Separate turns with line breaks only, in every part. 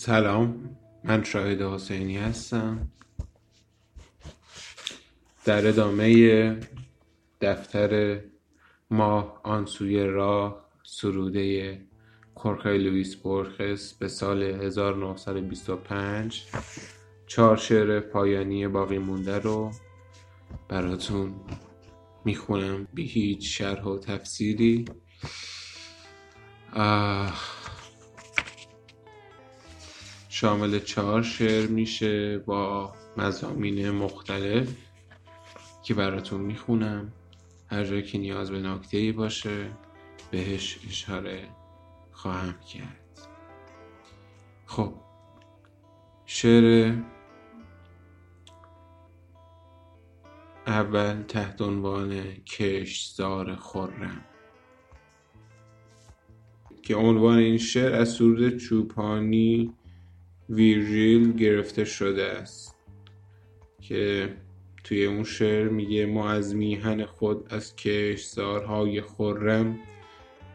سلام من شاهد حسینی هستم. در ادامه دفتر ماه آن سوی راه سروده کورخای لویس بورخس به سال 1925 چهار شعر پایانی باقی مونده رو براتون می‌خونم. بی هیچ شرح و تفسیری شامل چهار شعر میشه با مزامین مختلف که براتون می‌خونم. هر جا که نیاز به نکته ای باشه بهش اشاره خواهم کرد. خب شعر اول تحت عنوان کشتزار خرم. که عنوان این شعر از سرود چوپانی ویرژیل گرفته شده است. که توی اون شعر میگه ما از میهن خود از کشتزارهای خرم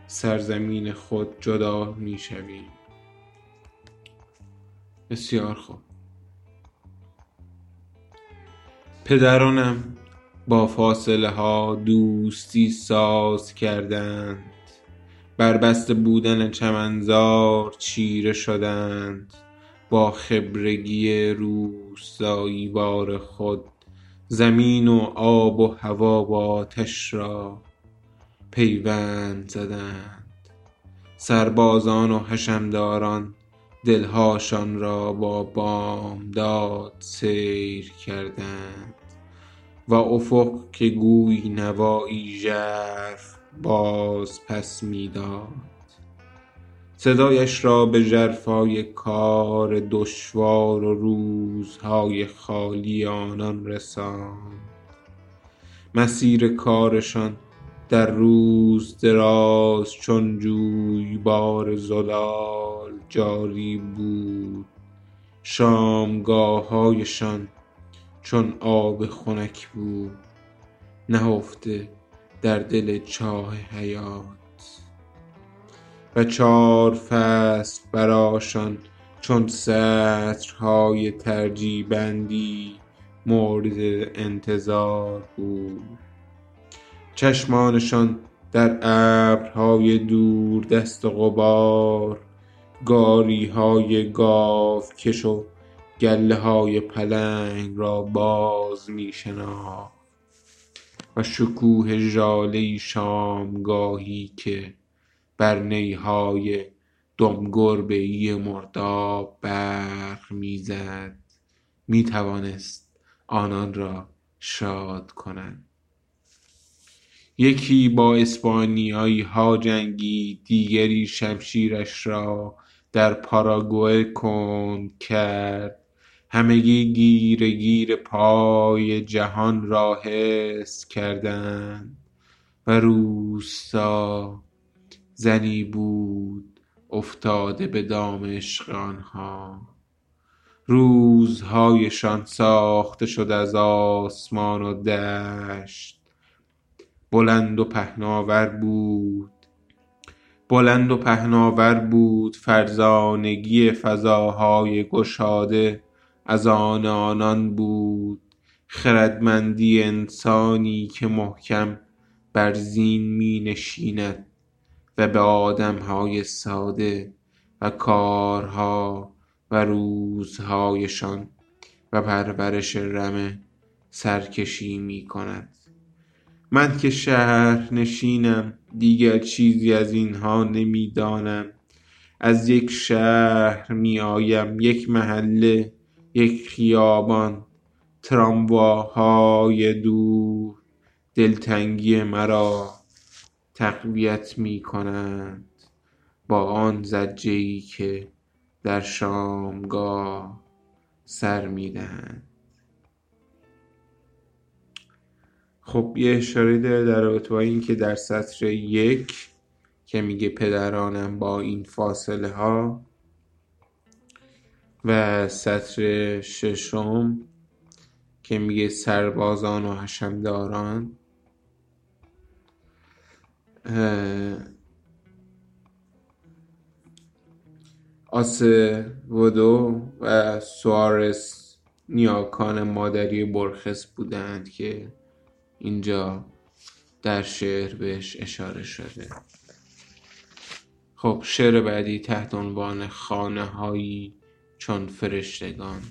سرزمین خود جدا می‌شویم. بسیار خوب. پدرانم با فاصله ها دوستی ساز کردند. بر بسته بودن چمنزار چیره شدند. با خبرگی روستایی بار خود زمین و آب و هوا و آتش را پیوند زدند. سربازان و حشمداران دلهاشان را با بامداد سیر کردند و افق که گویی نوایی ژرف باز پس می‌داد. صدایش را به ژرفای کار دشوار و روزهای خالی آنان رساند. مسیر کارشان در روز دراز چون جویبار زلال جاری بود. شامگاههایشان چون آب خنک بود. نهفته در دل چاه حیات. و چار فصل براشان چون سطرهای ترجیبندی مورد انتظار بود. چشمانشان در ابرهای دوردست غبار گاریهای گاوکش و گله های پلنگ را باز می شناخت و شکوه ژاله ای شامگاهی که بر نیهای دم گربه مرداب برق می‌زد. می توانست آنان را شاد کند. یکی با اسپانیایی ها جنگید دیگری شمشیرش را در پاراگوئه کند کرد. همگی گیر گیر پای جهان را حس کردند و روستا زنی بود افتاده به دام عشق آنها روزهایشان ساخته شد از آسمان و دشت. بلند و پهناور بود. بلند و پهناور بود فرزانگی فضاهای گشاده. از آن آنان بود خردمندی انسانی که محکم بر زین می نشیند. و به آدمهای ساده و کارها و روزهایشان و پرورش رمه سرکشی می کند. من که شهرنشینم دیگر چیزی از اینها نمی دانم از یک شهر می آیم یک محله یک خیابان ترامواهای دور. دلتنگی مرا تقویت می کنند با آن زجه ای که در شامگاه سر می دهند خب یه اشاره داره در رابطه با این که در سطر یک که میگه پدرانم با این فاصله ها و سطر ششم که میگه سربازان و حشمداران آسودو و سوارس نیاکان مادری برخس بودند که اینجا در شعر بهش اشاره شده. خب شعر بعدی تحت عنوان خانه هایی چون فرشتگان.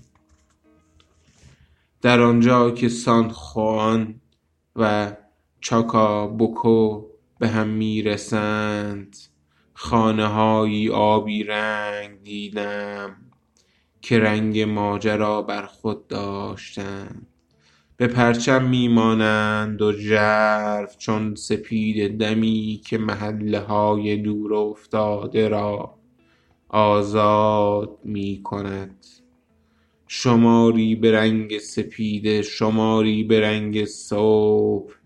در آنجا که سان خوان و چاکا بوکو به هم می‌رسند. خانه هایی آبی رنگ دیدم که رنگ ماجرا بر خود داشتند. به پرچم میمانند و ژرف چون سپید دمی که محله های دور افتاده را آزاد می کند شماری به رنگ سپیده شماری به رنگ صبح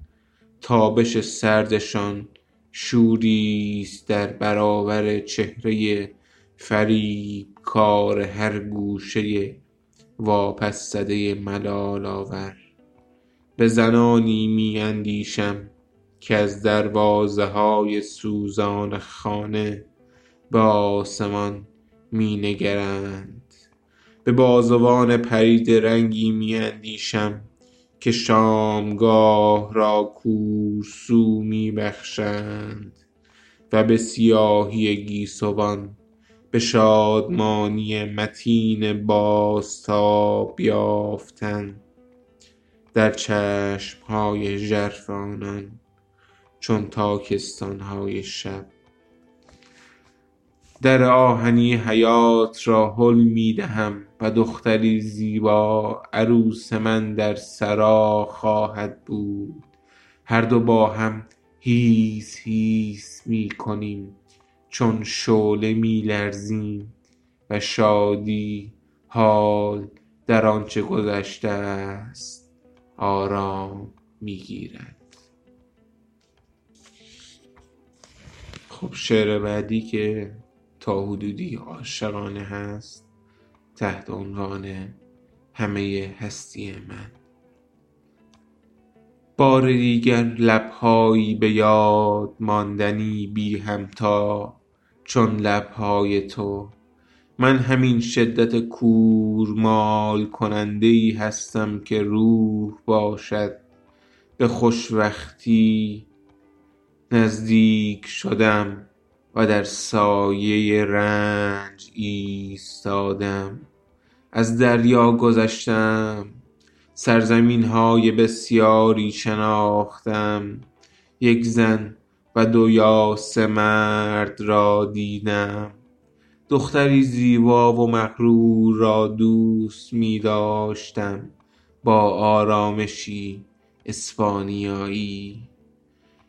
تابش سردشان شوریست در برابر چهره فریبکار هر گوشه واپس زده ملال آور. به زنانی می اندیشم که از دروازه های سوزان خانه به آسمان می نگرند. به بازوان پریده رنگی می اندیشم که شامگاه را کورسو می بخشند و به سیاهی گیسوان به شادمانی متین بازتاب یافتن در چشم های ژرف آنان چون تاکستان های شب در آهنی حیات را هل می دهم و دختری زیبا عروس من در سرا خواهد بود. هر دو با هم هیس هیس می کنیم چون شعله می لرزیم و شادی حال در آنچه گذشته است آرام می گیرد. خب شعر بعدی که حدودی عاشقانه هست تحت عنوان همه هستی من. بار دیگر لبهایی به یاد ماندنی بی همتا چون لبهای تو. من همین شدت کورمال کننده ای هستم که روح باشد. به خوشوقتی نزدیک شدم. و در سایه رنج ایستادم. از دریا گذشتم. سرزمین های بسیاری شناختم. یک زن و دو یا سه مرد را دیدم. دختری زیبا و مغرور را دوست می داشتم. با آرامشی اسپانیایی.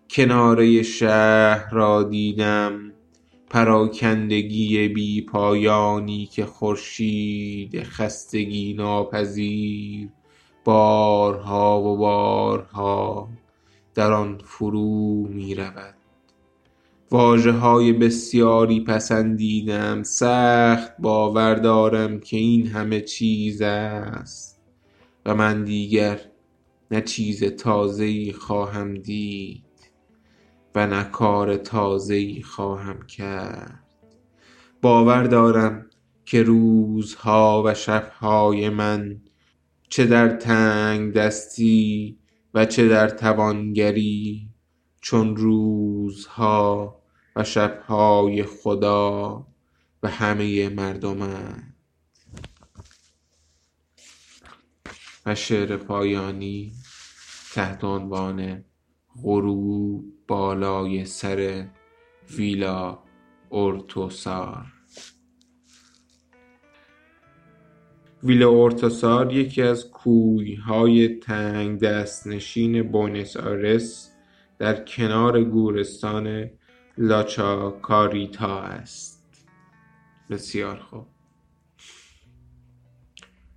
کناره شهر را دیدم. پراکندگی بی پایانی که خورشید خستگی ناپذیر بارها و بارها در آن فرو می رود. واژه های بسیاری پسندیدم سخت باور دارم که این همه چیز است و من دیگر نه چیز تازه خواهم دید. و نه کار تازه خواهم کرد. باور دارم که روزها و شبهای من چه در تنگ دستی و چه در توانگری چون روزها و شبهای خدا و همه مردمند و شعر پایانی تحت عنوان غروب. بالای سر ویلا اورتوسار. ویلا اورتوسار یکی از کویهای تنگ دستنشین بونس آیرس در کنار گورستان لاچاکاریتا است. بسیار خوب.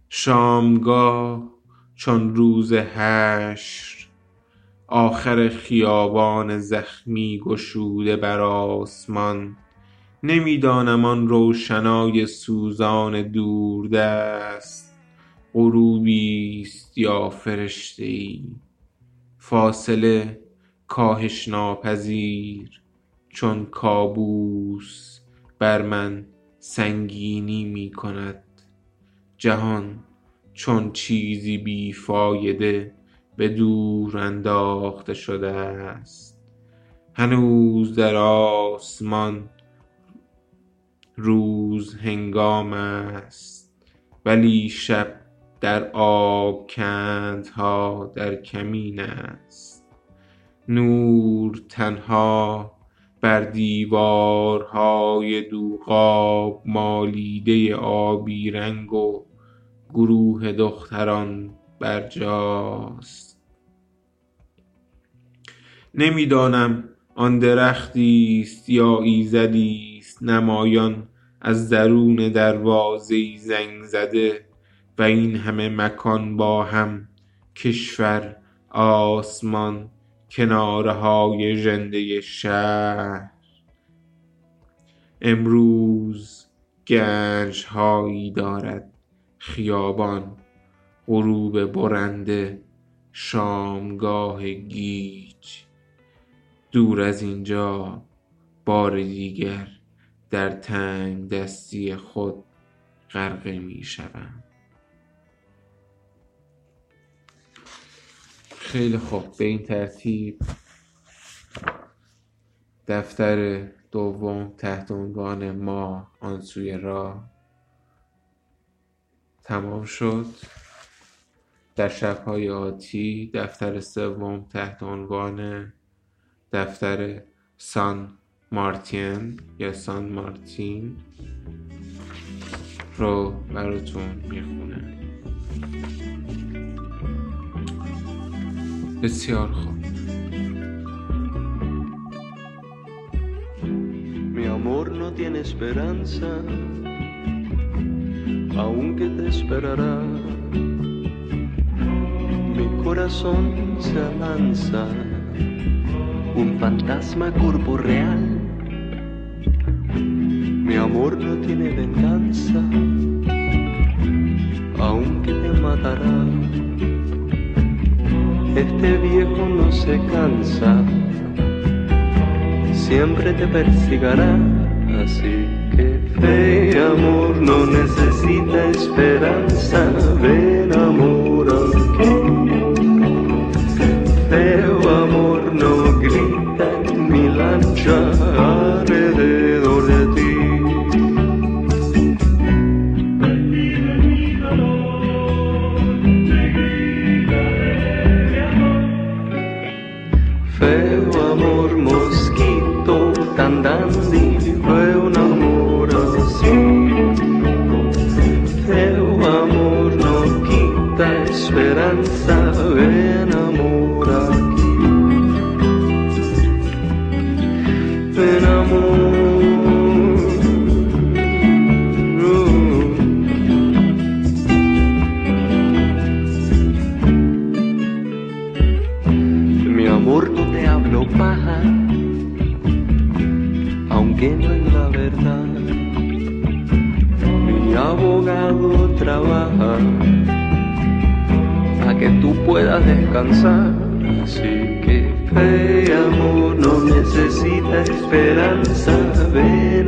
شامگاه چون روز حشر آخر خیابان زخمی گشوده بر آسمان. نمی‌دانم آن روشنای سوزان دوردست. غروبی است یا فرشته ای فاصله کاهش ناپذیر چون کابوس بر من سنگینی می کند جهان چون چیزی بیفایده به دور انداخته شده است. هنوز در آسمان روز هنگام است ولی شب در آبکندها در کمین است. نور تنها بر دیوارهای دوغاب مالیده آبی رنگ و گروه دختران برجاست. نمی‌دانم آن درختی است یا ایزدی است نمایان از درون دروازه ای زنگ زده و این همه مکان با هم کشور آسمان کناره های ژنده شهر. امروز گنج هایی دارد خیابان غروب برنده شامگاه گیج دور از اینجا بار دیگر در تنگ دستی خود غرقه می شوم. خیلی خوب. به این ترتیب دفتر دوم تحت عنوان ما آن سوی راه تمام شد. در شبهای آتی دفتر سوم تحت عنوان دفتر سان مارتین یا سان مارتین رو براتون می‌خونم بسیار خوب
Mi amor no tiene esperanza, aunque te esperará. Mi corazón se alanza, un fantasma corporeal. Mi amor no tiene venganza, aunque te matará. Este viejo no se cansa, siempre te persigará. Así que fe, amor, no necesita esperanza. Ven, amor, aquí. Çarede to be.